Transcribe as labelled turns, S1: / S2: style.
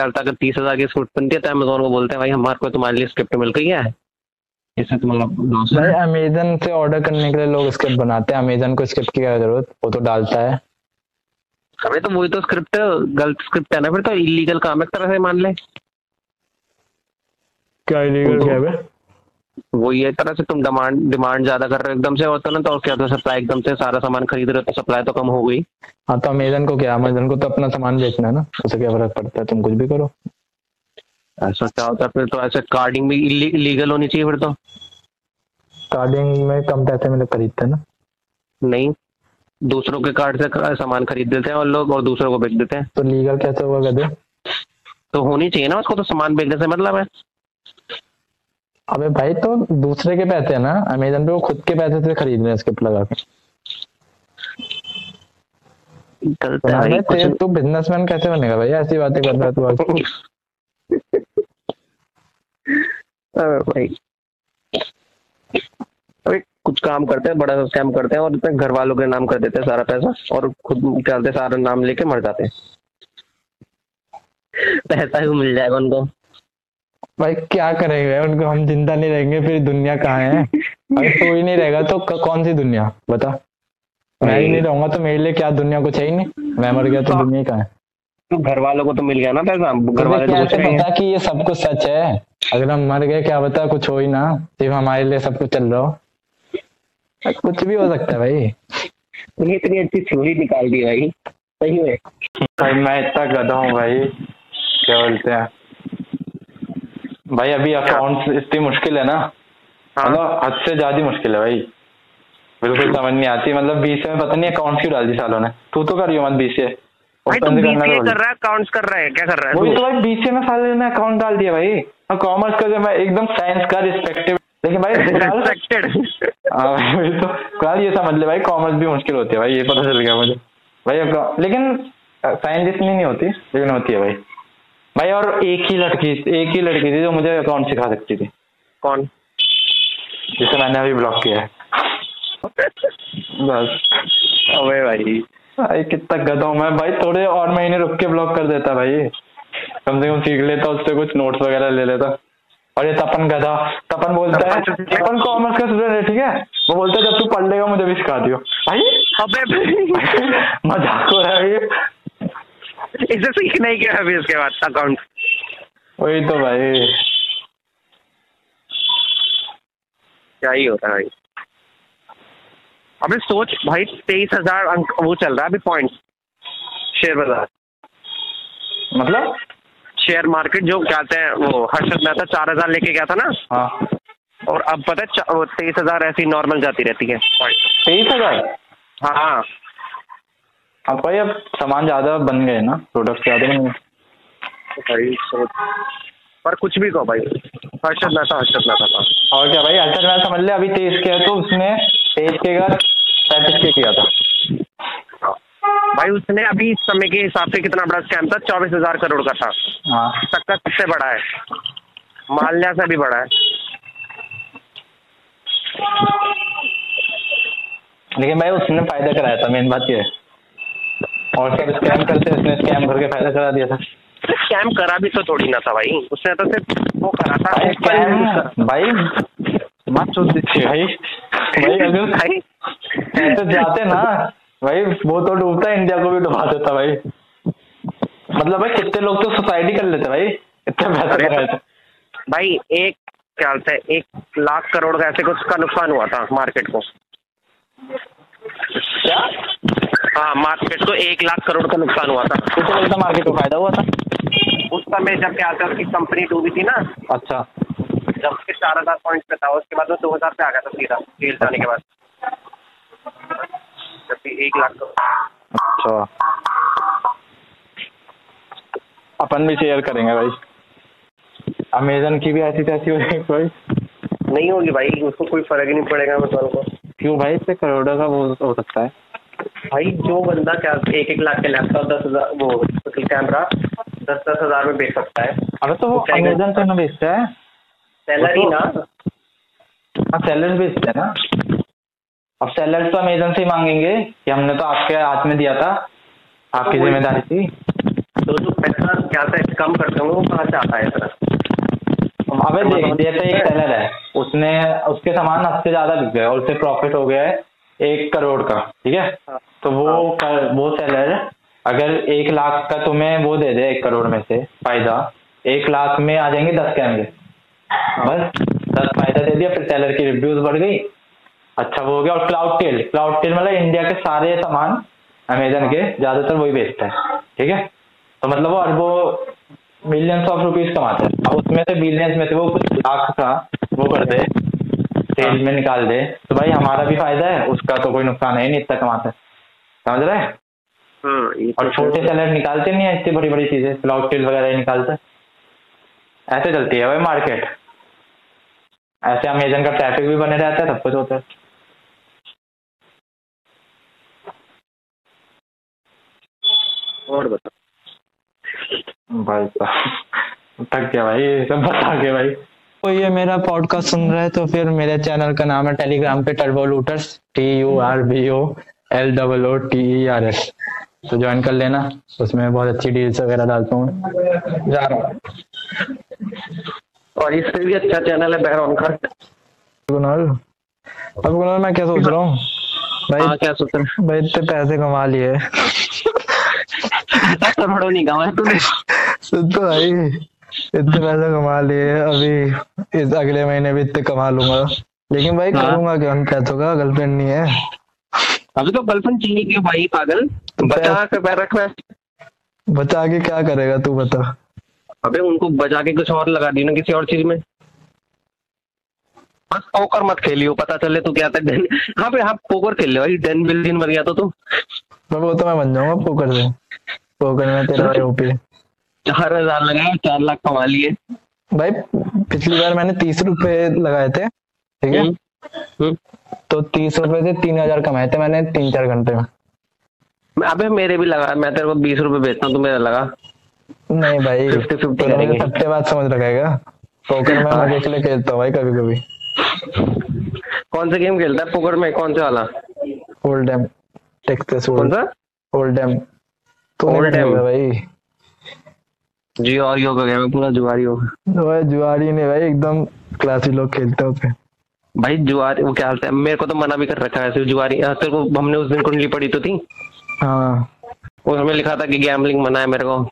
S1: क्या होता है अगर तीस हज़ार की स्क्रिप्ट बनती है तो अमेजोन को बोलते हैं भाई हमारे को तुम्हारे लिए स्क्रिप्ट मिल गई है। इससे तो
S2: अमेजन से ऑर्डर करने के लिए लोग स्क्रिप्ट बनाते हैं। अमेजन को स्क्रिप्ट की क्या ज़रूरत? वो तो डालता है।
S1: अरे तो वही तो स्क्रिप्ट गलत स्क्रिप्ट है ना फिर तो इलीगल काम है एक तरह से मान ले।
S2: क्या इलीगल क्या है
S1: वो ये तरह से तुम डिमांड डिमांड ज़्यादा कर रहे हो एकदम से होता ना तो क्या तो सप्लाई एकदम से सारा सामान खरीद रहे हो तो सप्लाई तो कम हो गई।
S2: हाँ तो अमेजन को क्या अमेजन को तो अपना सामान बेचना है ना? उसे क्या फ़र्क पड़ता है? तुम कुछ भी करो।
S1: ऐसा क्या होता है फिर तो ऐसे कार्डिंग भी इलीगल होनी चाहिए फिर तो।
S2: कार्डिंग में कम पैसे में लोग खरीदते हैं ना?
S1: नहीं दूसरों के कार्ड से सामान खरीद देते हैं और लोग और दूसरों को बेच देते हैं।
S2: तो लीगल कैसे होगा गधे?
S1: तो होनी चाहिए ना उसको तो सामान बेचने से मतलब है।
S2: अबे भाई तो दूसरे के पैसे है ना अमेजन पे वो खुद के पैसे से खरीद रहे हैं स्क्रिप्ट लगा के।
S1: है कुछ-
S2: तू बिजनेसमैन कैसे बनेगा भाई? ऐसी बातें कर रहा है तू
S1: भाई। अबे कुछ काम करते हैं बड़ा सा स्कैम करते हैं और अपने घर वालों के नाम कर देते हैं सारा पैसा और खुद क्या सारा नाम लेके मर जाते हैं। पैसा भी मिल जाएगा उनको।
S2: भाई क्या करेंगे? उनको हम ज़िंदा नहीं रहेंगे फिर दुनिया कहाँ है? अगर तू ही नहीं रहेगा तो कौन सी दुनिया? बता। मैं ही नहीं रहूँगा तो मेरे लिए क्या दुनिया कुछ है ही नहीं? मैं मर गया तो दुनिया कहाँ है?
S1: तो घर वालों को तो मिल गया ना पैसा घर वाले तो कुछ
S2: कैसे
S1: नहीं
S2: पता कि ये सब कुछ सच है? अगर हम मर गए क्या बता कुछ हो ही ना। सिर्फ़ हमारे लिए सब कुछ चल रहा हो। कुछ भी हो सकता है भाई।
S1: तूने इतनी अच्छी थ्योरी निकाल दी भाई सही में।
S2: भाई मैं इतना गधा हूँ भाई। क्या बोलते हैं? भाई अभी अकाउंट इतनी मुश्किल है ना?
S1: हाँ।
S2: मतलब हद से ज़्यादा मुश्किल है भाई। बिल्कुल समझ नहीं आती। मतलब बीस में पता नहीं अकाउंट क्यों डाल दी सालों ने? तू तो करियो मत बीस
S1: भाई तुम बीसीए कर रहा है अकाउंट्स कर रहा है क्या कर रहा है
S2: वही
S1: तो?
S2: भाई बीसीए में साले ने अकाउंट डाल दिया भाई। और कॉमर्स का जो एकदम साइंस का रिस्पेक्टिव लेकिन भाई हाँ भाई तो। ये समझ ले भाई कॉमर्स भी मुश्किल होती है भाई ये पता चल गया मुझे। भाई लेकिन साइंस इतनी नहीं होती। लेकिन होती है भाई। भाई और एक ही लड़की एक ही लड़की थी जो मुझे अकाउंट सिखा सकती थी।
S1: कौन?
S2: जिसे मैंने अभी ब्लॉक किया है। बस।
S1: अबे भाई।
S2: भाई कितना गधा हूँ मैं। भाई थोड़े और महीने रुक के ब्लॉक कर देता भाई। कम से कम सीख लेता उससे कुछ नोट्स वगैरह ले लेता। और ये तपन गधा तपन बोलता है तपन कॉमर्स का स्टूडेंट है ठीक है? वो बोलता है जब तू पढ़ लेगा मुझे भी सिखा दियो। भाई।
S1: अबे
S2: मज़ाक हो रहा है ये।
S1: इसे सीखना ही क्या अभी इसके बाद अकाउंट
S2: वही तो भाई।
S1: क्या ही होता है भाई। अबे सोच भाई तेईस हज़ार अंक वो चल रहा है अभी पॉइंट शेयर बाज़ार।
S2: मतलब?
S1: शेयर मार्केट जो कहते हैं वो हर्षद मेहता चार हज़ार लेके गया था ना।
S2: हाँ।
S1: और अब पता है तेईस हज़ार ऐसी नॉर्मल जाती रहती है।
S2: तेईस हज़ार?
S1: हाँ।
S2: अब भाई अब सामान ज़्यादा बन गए ना प्रोडक्ट ज़्यादा बन गए।
S1: भाई पर कुछ भी कहो भाई। हर्षद मेहता हर्षद मेहता था
S2: और क्या भाई अच्छा मैं समझ ले अभी तेईस के है तो उसने तेईस के का पैंतीस के किया था।
S1: भाई उसने अभी इस समय के हिसाब से कितना बड़ा स्कैम था? चौबीस हज़ार करोड़ का था।
S2: हाँ।
S1: तक का सबसे बड़ा है। माल्या से भी बड़ा है।
S2: लेकिन भाई उसने फ़ायदा कराया था मेन बात ये है। और सब स्कैम करते उसने स्कैम करके फ़ायदा करा दिया था।
S1: स्कैम करा भी तो थोड़ी ना था भाई। उसने तो सिर्फ़ वो करा था।
S2: भाई स्कैम भाई मत सोच दीजिए भाई। भाई अगर
S1: भाई।
S2: ऐसे जाते ना भाई वो तो डूबता इंडिया को भी डुबा देता भाई। मतलब भाई कितने लोग तो सुसाइड कर लेते भाई इतने पैसे
S1: तो- भाई एक क्या हैं एक लाख करोड़ का ऐसे कुछ का नुकसान हुआ था मार्केट को
S2: क्या
S1: हाँ मार्केट को एक लाख करोड़ का नुकसान हुआ था।
S2: कितने लोग का मार्केट को फ़ायदा हुआ था।
S1: उस समय जब क्या था उसकी कंपनी डूबी थी ना
S2: अच्छा।
S1: जब उसके चार हज़ार पॉइंट पे था उसके बाद वो दो हज़ार पे आ गया था सीधा जेल जाने के बाद। जबकि एक लाख
S2: अच्छा। अपन भी शेयर करेंगे भाई। अमेजन की भी ऐसी तैसी हो जाएगी भाई।
S1: नहीं होगी भाई उसको कोई फ़र्क ही नहीं पड़ेगा मतलब। को
S2: क्यों भाई इससे करोड़ों का वो हो सकता है।
S1: भाई जो बंदा क्या एक एक लाख के लैपटॉप दस हज़ार वो कैमरा दस दस हज़ार में बेच सकता है।
S2: अरे तो वो अमेजन पे ना बेचता है?
S1: सेलर ही ना।
S2: हाँ सेलर्स बेचते हैं ना? अब सेलर्स तो अमेजन से ही मांगेंगे कि हमने तो आपके हाथ में दिया था आपकी ज़िम्मेदारी थी।
S1: तो जो पैसा क्या से कम करते होंगे वो कहाँ से आता है इतना?
S2: अबे देख जैसे एक सेलर है। उसने उसके सामान सबसे ज़्यादा बिक गए और उसे प्रॉफिट हो गया है एक करोड़ का ठीक है?
S1: हाँ।
S2: तो वो कर, वो सेलर अगर एक लाख का तुम्हें वो दे दे एक करोड़ में से फ़ायदा एक लाख में आ जाएँगे दस कैमरे बस दस फ़ायदा दे दिया फिर सेलर की रिव्यूज़ बढ़ गई। अच्छा वो हो गया और क्लाउड टेल क्लाउड टेल मतलब इंडिया के सारे सामान अमेजन के ज़्यादातर वही बेचता है ठीक है? तो मतलब वो अरबों मिलियंस ऑफ़ रुपीज़ कमाते हैं। अब उसमें से बिलियंस में से वो कुछ लाख का वो कर दे सेल में निकाल दे तो भाई हमारा भी फ़ायदा है उसका तो कोई नुकसान है नहीं इतना कमाता है। समझ रहे हैं?
S1: हाँ
S2: और
S1: तो
S2: छोटे सेलर निकालते नहीं है इतनी बड़ी बड़ी चीज़ें क्लाउड टेल वगैरह निकालते? ऐसे चलती है भाई मार्केट ऐसे अमेजन का ट्रैफ़िक भी बने रहता है सब कुछ होता है।
S1: और बता
S2: भाई साहब थक गया भाई ये सब बता के भाई। तो ये मेरा पॉडकास्ट सुन रहे हैं तो फिर मेरे चैनल का नाम है टेलीग्राम पे turbo looters T U R B O L double O T E R S तो ज्वाइन कर लेना उसमें बहुत अच्छी डील्स वगैरह डालता हूँ जा रहा हूँ।
S1: और इससे भी अच्छा चैनल है बैरॉन का।
S2: कुणाल अब कुणाल मैं क्या सोच रहा हूँ? भाई
S1: हाँ क्या सोच रहे
S2: भाई इतने पैसे कमा लिए
S1: करोड़ों नहीं कमाए तूने।
S2: सुन तो भाई इतने पैसे कमा लिए अभी इस अगले महीने भी इतने कमा लूँगा। लेकिन भाई
S1: हाँ।
S2: करूँगा क्या? उन पैसों का गर्लफ्रेंड नहीं है।
S1: अभी तो गर्लफ्रेंड चाहिए क्यों भाई पागल। बचा के पैर रख
S2: बचा के क्या करेगा तू बता।
S1: अबे उनको बचा के कुछ और लगा दी ना किसी और चीज़ में। बस पोकर मत खेलियो पता चले तो क्या था डेन। हाँ पे हाँ पोकर खेल ले भाई टेन बिलियन बन गया तो तू।
S2: मैं वो तो मैं बन जाऊँगा पोकर से। पोकर में तेरा ओपी
S1: चार हज़ार लगाए चार लाख कमा लिए।
S2: भाई पिछली बार मैंने तीस रुपए लगाए थे ठीक है?
S1: हम्म।
S2: तो तीस रुपए से तीन हज़ार कमाए थे मैंने तीन चार घंटे में।
S1: अबे मेरे भी लगा मैं तेरे को बीस रुपए बेचता हूँ तो मेरा लगा।
S2: नहीं भाई
S1: 50-50
S2: तूने मुझे
S1: करेंगे।
S2: सट्टेबाज समझ रखा है पोकर में मज़े के लिए खेलता हूँ भाई कभी कभी
S1: कौन सा गेम खेलता है? पोकर में कौन सा वाला?
S2: होल्डेम टेक्सास
S1: कौन सा?
S2: होल्डेम तू नहीं
S1: Hold'em।
S2: खेलेगा भाई।
S1: यो का गेम पूरा जुआरी हो
S2: तो भाई जुआरी नहीं भाई एकदम क्लासी लोग खेलते होते हैं
S1: भाई जुआरी वो क्या हालत है मेरे को तो मना भी कर रखा है जुआरी। हाँ, तेरे को हमने उस दिन कुंडली पड़ी तो थी।
S2: हाँ।
S1: उसमें लिखा था कि गैमलिंग मना है मेरे को।